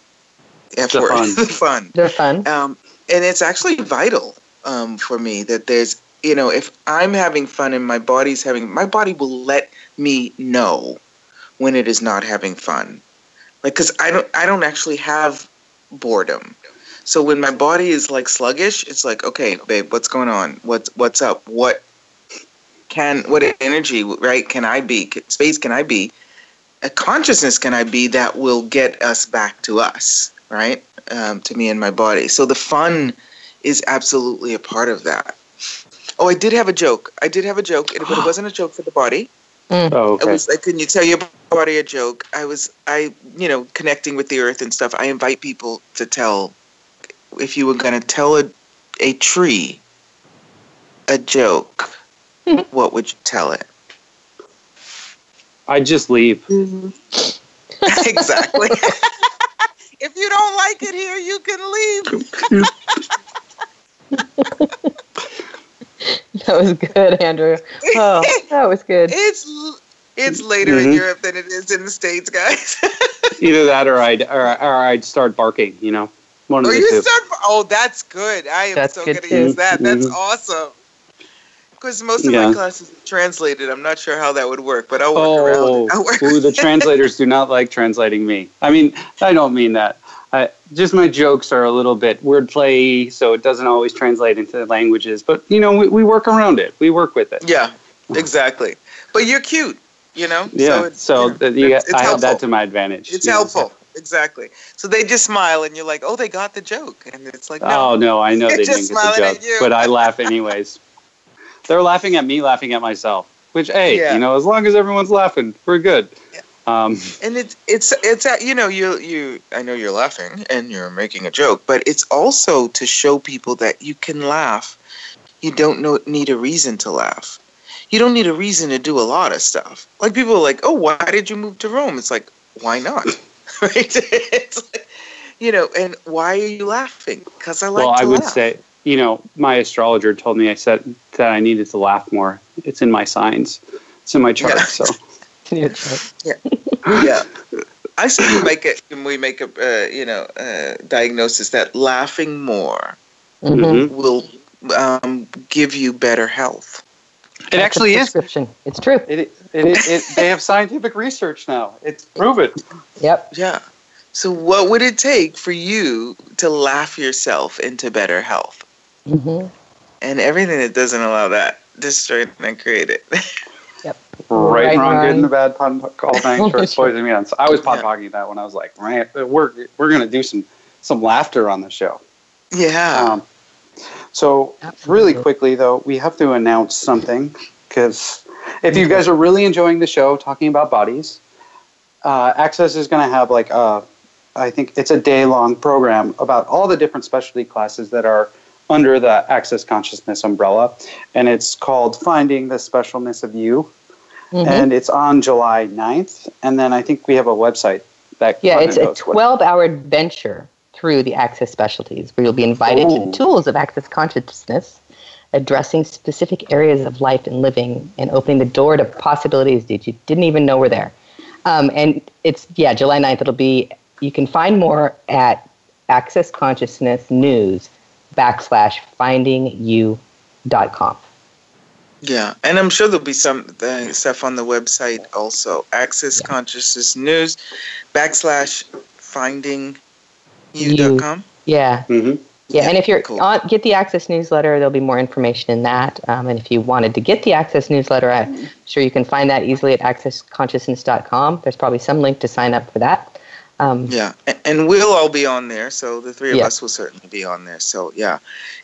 F The word, fun. the fun. They're fun. Um, and it's actually vital um, for me that there's, you know, if I'm having fun and my body's having, my body will let me know when it is not having fun. Like, cause I don't, I don't actually have boredom. So when my body is like sluggish, it's like, okay, babe, what's going on? What's, what's up? What can, what energy, right? Can I be? Space can I be? A consciousness can I be that will get us back to us, right? Um, to me and my body. So the fun is absolutely a part of that. Oh, I did have a joke. I did have a joke, but it wasn't a joke for the body. Oh, It okay. was like, can you tell your body a joke? I was, I, you know, connecting with the earth and stuff. I invite people to tell, if you were going to tell a, a tree a joke, what would you tell it? I'd just leave. exactly. if you don't like it here, you can leave. That was good, Andrew. Oh, that was good. It's it's later in Mhm. Europe than it is in the States, guys. Either that, or I'd or, or I'd start barking. You know, one of the you two. Oh, that's good. I am That's so going to use that. That's Mhm. awesome. Because most of Yeah. my classes are translated. I'm not sure how that would work, but I'll work Oh, around it. I'll work. ooh, the translators do not like translating me. I mean, I don't mean that. I, just my jokes are a little bit wordplay, so it doesn't always translate into the languages. But you know, we, we work around it. We work with it. yeah, exactly. But you're cute, you know. Yeah. it's, So, you know, that you it's- got- it's I have that to my advantage. It's you know, helpful. Exactly. So they just smile, and you're like, "Oh, they got the joke," and it's like, "No, Oh no, I know they didn't get the joke, but I laugh anyways. They're laughing at me, laughing at myself. Which, hey, Yeah. you know, as long as everyone's laughing, we're good. Yeah. Um, and it's it's it's uh, you know you you I know you're laughing and you're making a joke, but it's also to show people that you can laugh. You don't know, need a reason to laugh. You don't need a reason to do a lot of stuff. Like people are like, "Oh, why did you move to Rome?" It's like, why not? right? It's like, you know, and why are you laughing? Because I like. well, to I would laugh. say, you know, my astrologer told me I said that I needed to laugh more. It's in my signs. It's in my chart. Yeah. So Yeah, yeah. I say we make it. When we make a uh, you know uh, diagnosis that laughing more Mhm. will um, give you better health. it actually is. It's true. It, it, it, it, they have scientific research now. It's proven. Yep. Yeah. So what would it take for you to laugh yourself into better health? Mm-hmm. And everything that doesn't allow that, destroy it and create it. Yep. Right, Right, wrong, good, and the bad, pun, all thanks for poisoning me on. So I was pod talking that when I was like, right, we're we're gonna do some some laughter on the show. yeah. Um, so really quickly though, we have to announce something because if you guys are really enjoying the show, talking about bodies, uh, Access is going to have like a, I think it's a day long program about all the different specialty classes that are under the Access Consciousness umbrella, and it's called Finding the Specialness of You, Mhm. and it's on July 9th, and then I think we have a website that Yeah, it's a 12 hour adventure through the Access specialties where you'll be invited to the tools of Access consciousness, addressing specific areas of life and living and opening the door to possibilities that you didn't even know were there. Um, and it's, yeah, July 9th. It'll be, you can find more at Access Consciousness News backslash findingyou.com. Yeah, and I'm sure there'll be some uh, stuff on the website also. Access Consciousness News backslash finding you.com. Yeah. Mm-hmm. Yeah, and if you're on, get the Access newsletter, there'll be more information in that. Um, and if you wanted to get the Access newsletter, I'm sure you can find that easily at accessconsciousness.com. There's probably some link to sign up for that. Um, Yeah, and we'll all be on there. So the three of Yeah. us will certainly be on there. So yeah,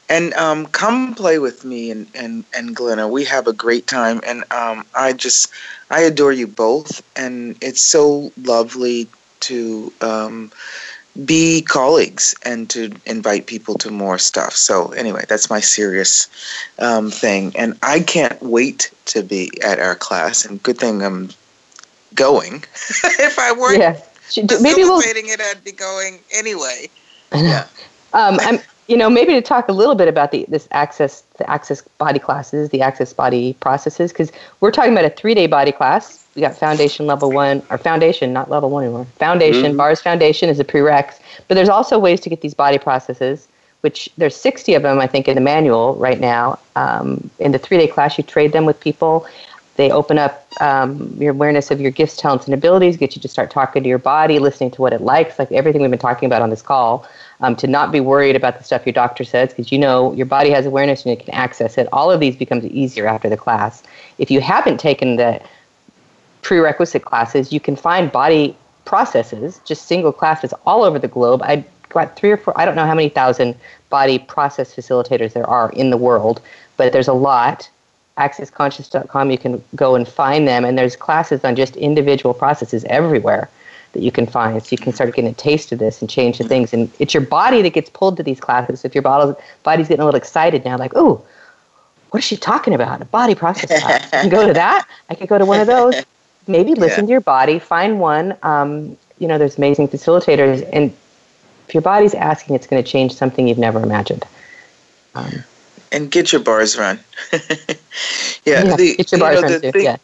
and um, come play with me and and and Glenna. We have a great time, and um, I just I adore you both, and it's so lovely to um, be colleagues and to invite people to more stuff. So anyway, that's my serious um, thing, and I can't wait to be at our class. And good thing I'm going. if I weren't Yeah. Maybe we'll- it, I'd be going anyway. um, I'm, you know, maybe to talk a little bit about the this access, the access body classes, the access body processes, because we're talking about a three day body class. We got foundation level one, or foundation, not level one anymore. Foundation, Mhm. bars foundation is a prereq, but there's also ways to get these body processes. Which there's 60 of them, I think, in the manual right now. Um, in the three day class, you trade them with people. They open up um, your awareness of your gifts, talents, and abilities, get you to start talking to your body, listening to what it likes, like everything we've been talking about on this call, um, to not be worried about the stuff your doctor says, because you know your body has awareness and it can access it. All of these becomes easier after the class. If you haven't taken the prerequisite classes, you can find body processes, just single classes all over the globe. I got three or four, I don't know how many thousand body process facilitators there are in the world, but there's a lot. AccessConscious.com, you can go and find them, and there's classes on just individual processes everywhere that you can find. So you can start getting a taste of this and change the things. And it's your body that gets pulled to these classes. If your body's getting a little excited now, like, ooh, what is she talking about? A body process class. I can go to that. I could go to one of those. Maybe listen to your body, find one. Um, you know, there's amazing facilitators, and if your body's asking, it's going to change something you've never imagined. Um, and get your bars run. yeah, Yeah, the, get your you know, run the too, thing- yeah.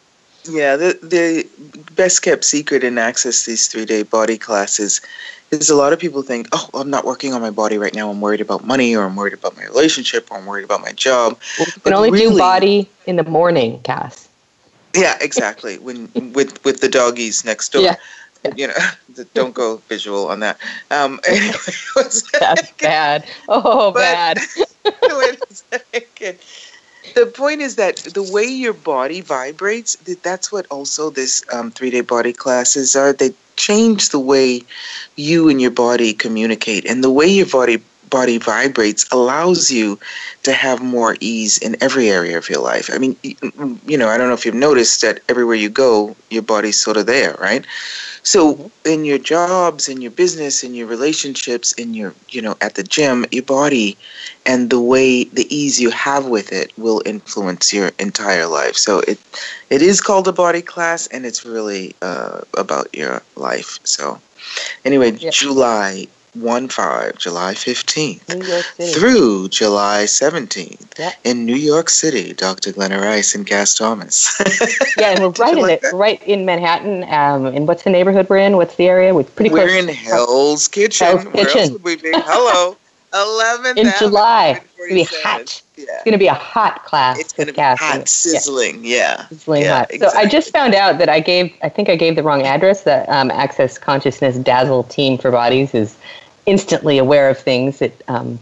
yeah, the the best kept secret in access these three day body classes is a lot of people think, oh, I'm not working on my body right now. I'm worried about money, or I'm worried about my relationship, or I'm worried about my job. you can only do body in the morning, Cass. Yeah, exactly. when with with the doggies next door. Yeah. You know, don't go visual on that. Um, anyway, what's That's bad. Oh, bad. Wait a second. The point is that the way your body vibrates, that's what also this um, three day body classes are. They change the way you and your body communicate, and the way your body body vibrates allows you to have more ease in every area of your life. I mean, you know, I don't know if you've noticed that everywhere you go, your body's sort of there, right? So in your jobs, in your business, in your relationships, in your, you know, at the gym, your body and the way the ease you have with it will influence your entire life. So it it is called a body class and it's really uh, about your life. So anyway, Yep. July 1 5, July 15th New York City. through July 17th Yeah. in New York City, Dr. Glenna Rice and Cass Thomas. Yeah, and we're right in it, right in Manhattan. Um, and what's the neighborhood we're in? What's the area? We're pretty We're close. in Hell's Kitchen. Hell's Where else Kitchen. would we be? Hello. 11th in July. It's gonna be hot. Yeah. It's gonna be a hot class. It's gonna be Cass. hot, sizzling. Yeah. Sizzling yeah, hot. So I just found out that I gave, I think I gave the wrong address. The um, Access Consciousness Dazzle Team for Bodies is instantly aware of things that um,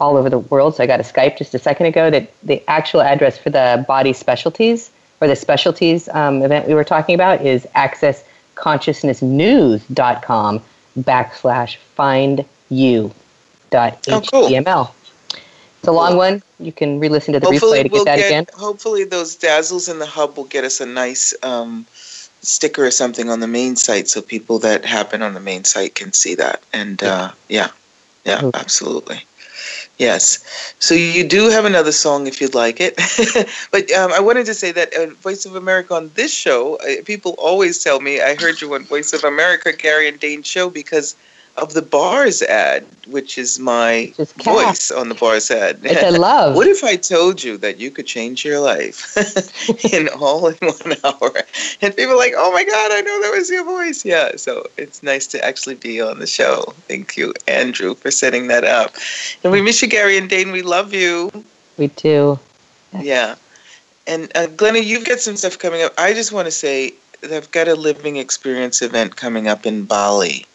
all over the world. So I got a Skype just a second ago that the actual address for the body specialties or the specialties um, event we were talking about is accessconsciousnessnews.com backslash find you dot Oh, cool. It's a long one. You can re-listen to the hopefully replay to get we'll that get, again. hopefully those dazzles in the hub will get us a nice um, sticker or something on the main site so people that happen on the main site can see that. And uh, yeah. Yeah absolutely. Yes. So you do have another song if you'd like it. But um, i wanted to say that uh, voice of america on this show uh, people always tell me i heard you on voice of america gary and dain show because of the bars ad which is my voice on the bars ad Which I love. what if I told you that you could change your life in all in one hour? And people are like, oh my God, I know that was your voice. Yeah, so it's nice to actually be on the show. Thank you, Andrew, for setting that up. And we miss you, Gary and Dain. We love you. We do. Yeah. And uh, Glenna, you've got some stuff coming up. I just want to say that I've got a living experience event coming up in Bali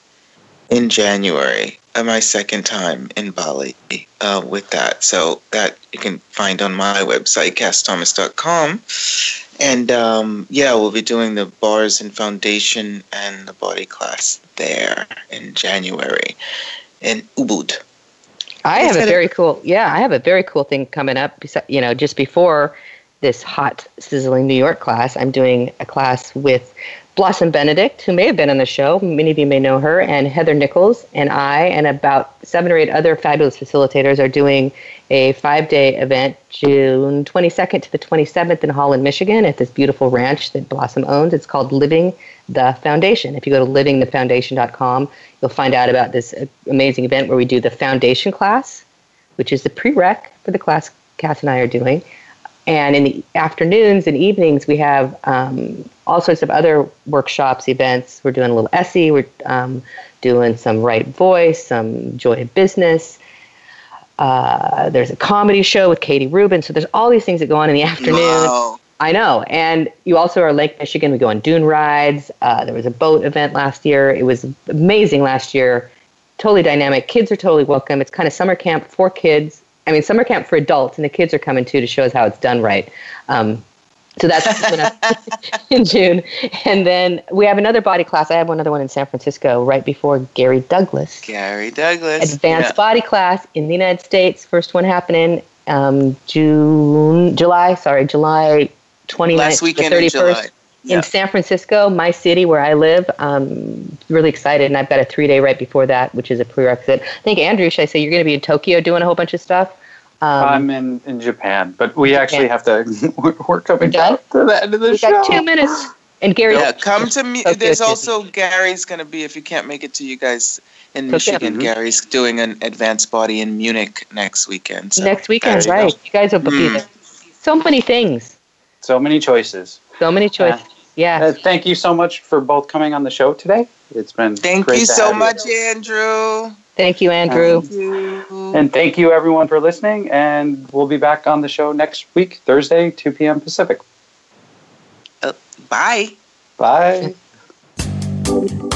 in January. Uh, my second time in Bali uh, with that. So that you can find on my website, cassthomas.com. And um, yeah, we'll be doing the bars and foundation and the body class there in January in Ubud. I Is have a that a- very cool, yeah, I have a very cool thing coming up. You know, just before this hot, sizzling New York class, I'm doing a class with Blossom Benedict, who may have been on the show. Many of you may know her, and Heather Nichols and I, and about seven or eight other fabulous facilitators, are doing a five day event June 22nd to the 27th in Holland, Michigan, at this beautiful ranch that Blossom owns. It's called Living the Foundation. If you go to livingthefoundation.com, you'll find out about this amazing event where we do the foundation class, which is the prereq for the class Cass and I are doing. And in the afternoons and evenings, we have um, all sorts of other workshops, events. We're doing a little SE. We're um, doing some right voice, some joy of business. Uh, there's a comedy show with Katie Rubin. So there's all these things that go on in the afternoon. Wow. I know. And you also are Lake Michigan. We go on dune rides. Uh, there was a boat event last year. It was amazing last year. Totally dynamic. Kids are totally welcome. It's kind of summer camp for kids. I mean, summer camp for adults, and the kids are coming too to show us how it's done right. Um, so that's in June. And then we have another body class. I have one other one in San Francisco right before Gary Douglas. Gary Douglas. Advanced Yeah. body class in the United States. First one happening um, June, July, sorry, July 29th Last weekend the in 31st July. Yeah. in San Francisco, my city where I live. Um, really excited, and I've got a three day right before that, which is a prerequisite. I think Andrew, should I say you're going to be in Tokyo doing a whole bunch of stuff? Um, I'm in, in Japan, but we actually have to. We're, we're coming down to the end of the we show. got two minutes. And Gary, Yeah, come to me. Tokyo There's Disney. also Gary's going to be if you can't make it to you guys in Tokyo. Michigan. Mhm. Gary's doing an advanced body in Munich next weekend. So next weekend, there you right? go. You guys will be Mm. there. So many things, So many choices. So many choices. Yeah. Uh, thank you so much for both coming on the show today. It's been Thank great you to so have much, Andrew. Thank you, Andrew. Thank you. And thank you everyone for listening. And we'll be back on the show next week, Thursday, 2 p.m. Pacific. Uh, bye. Bye.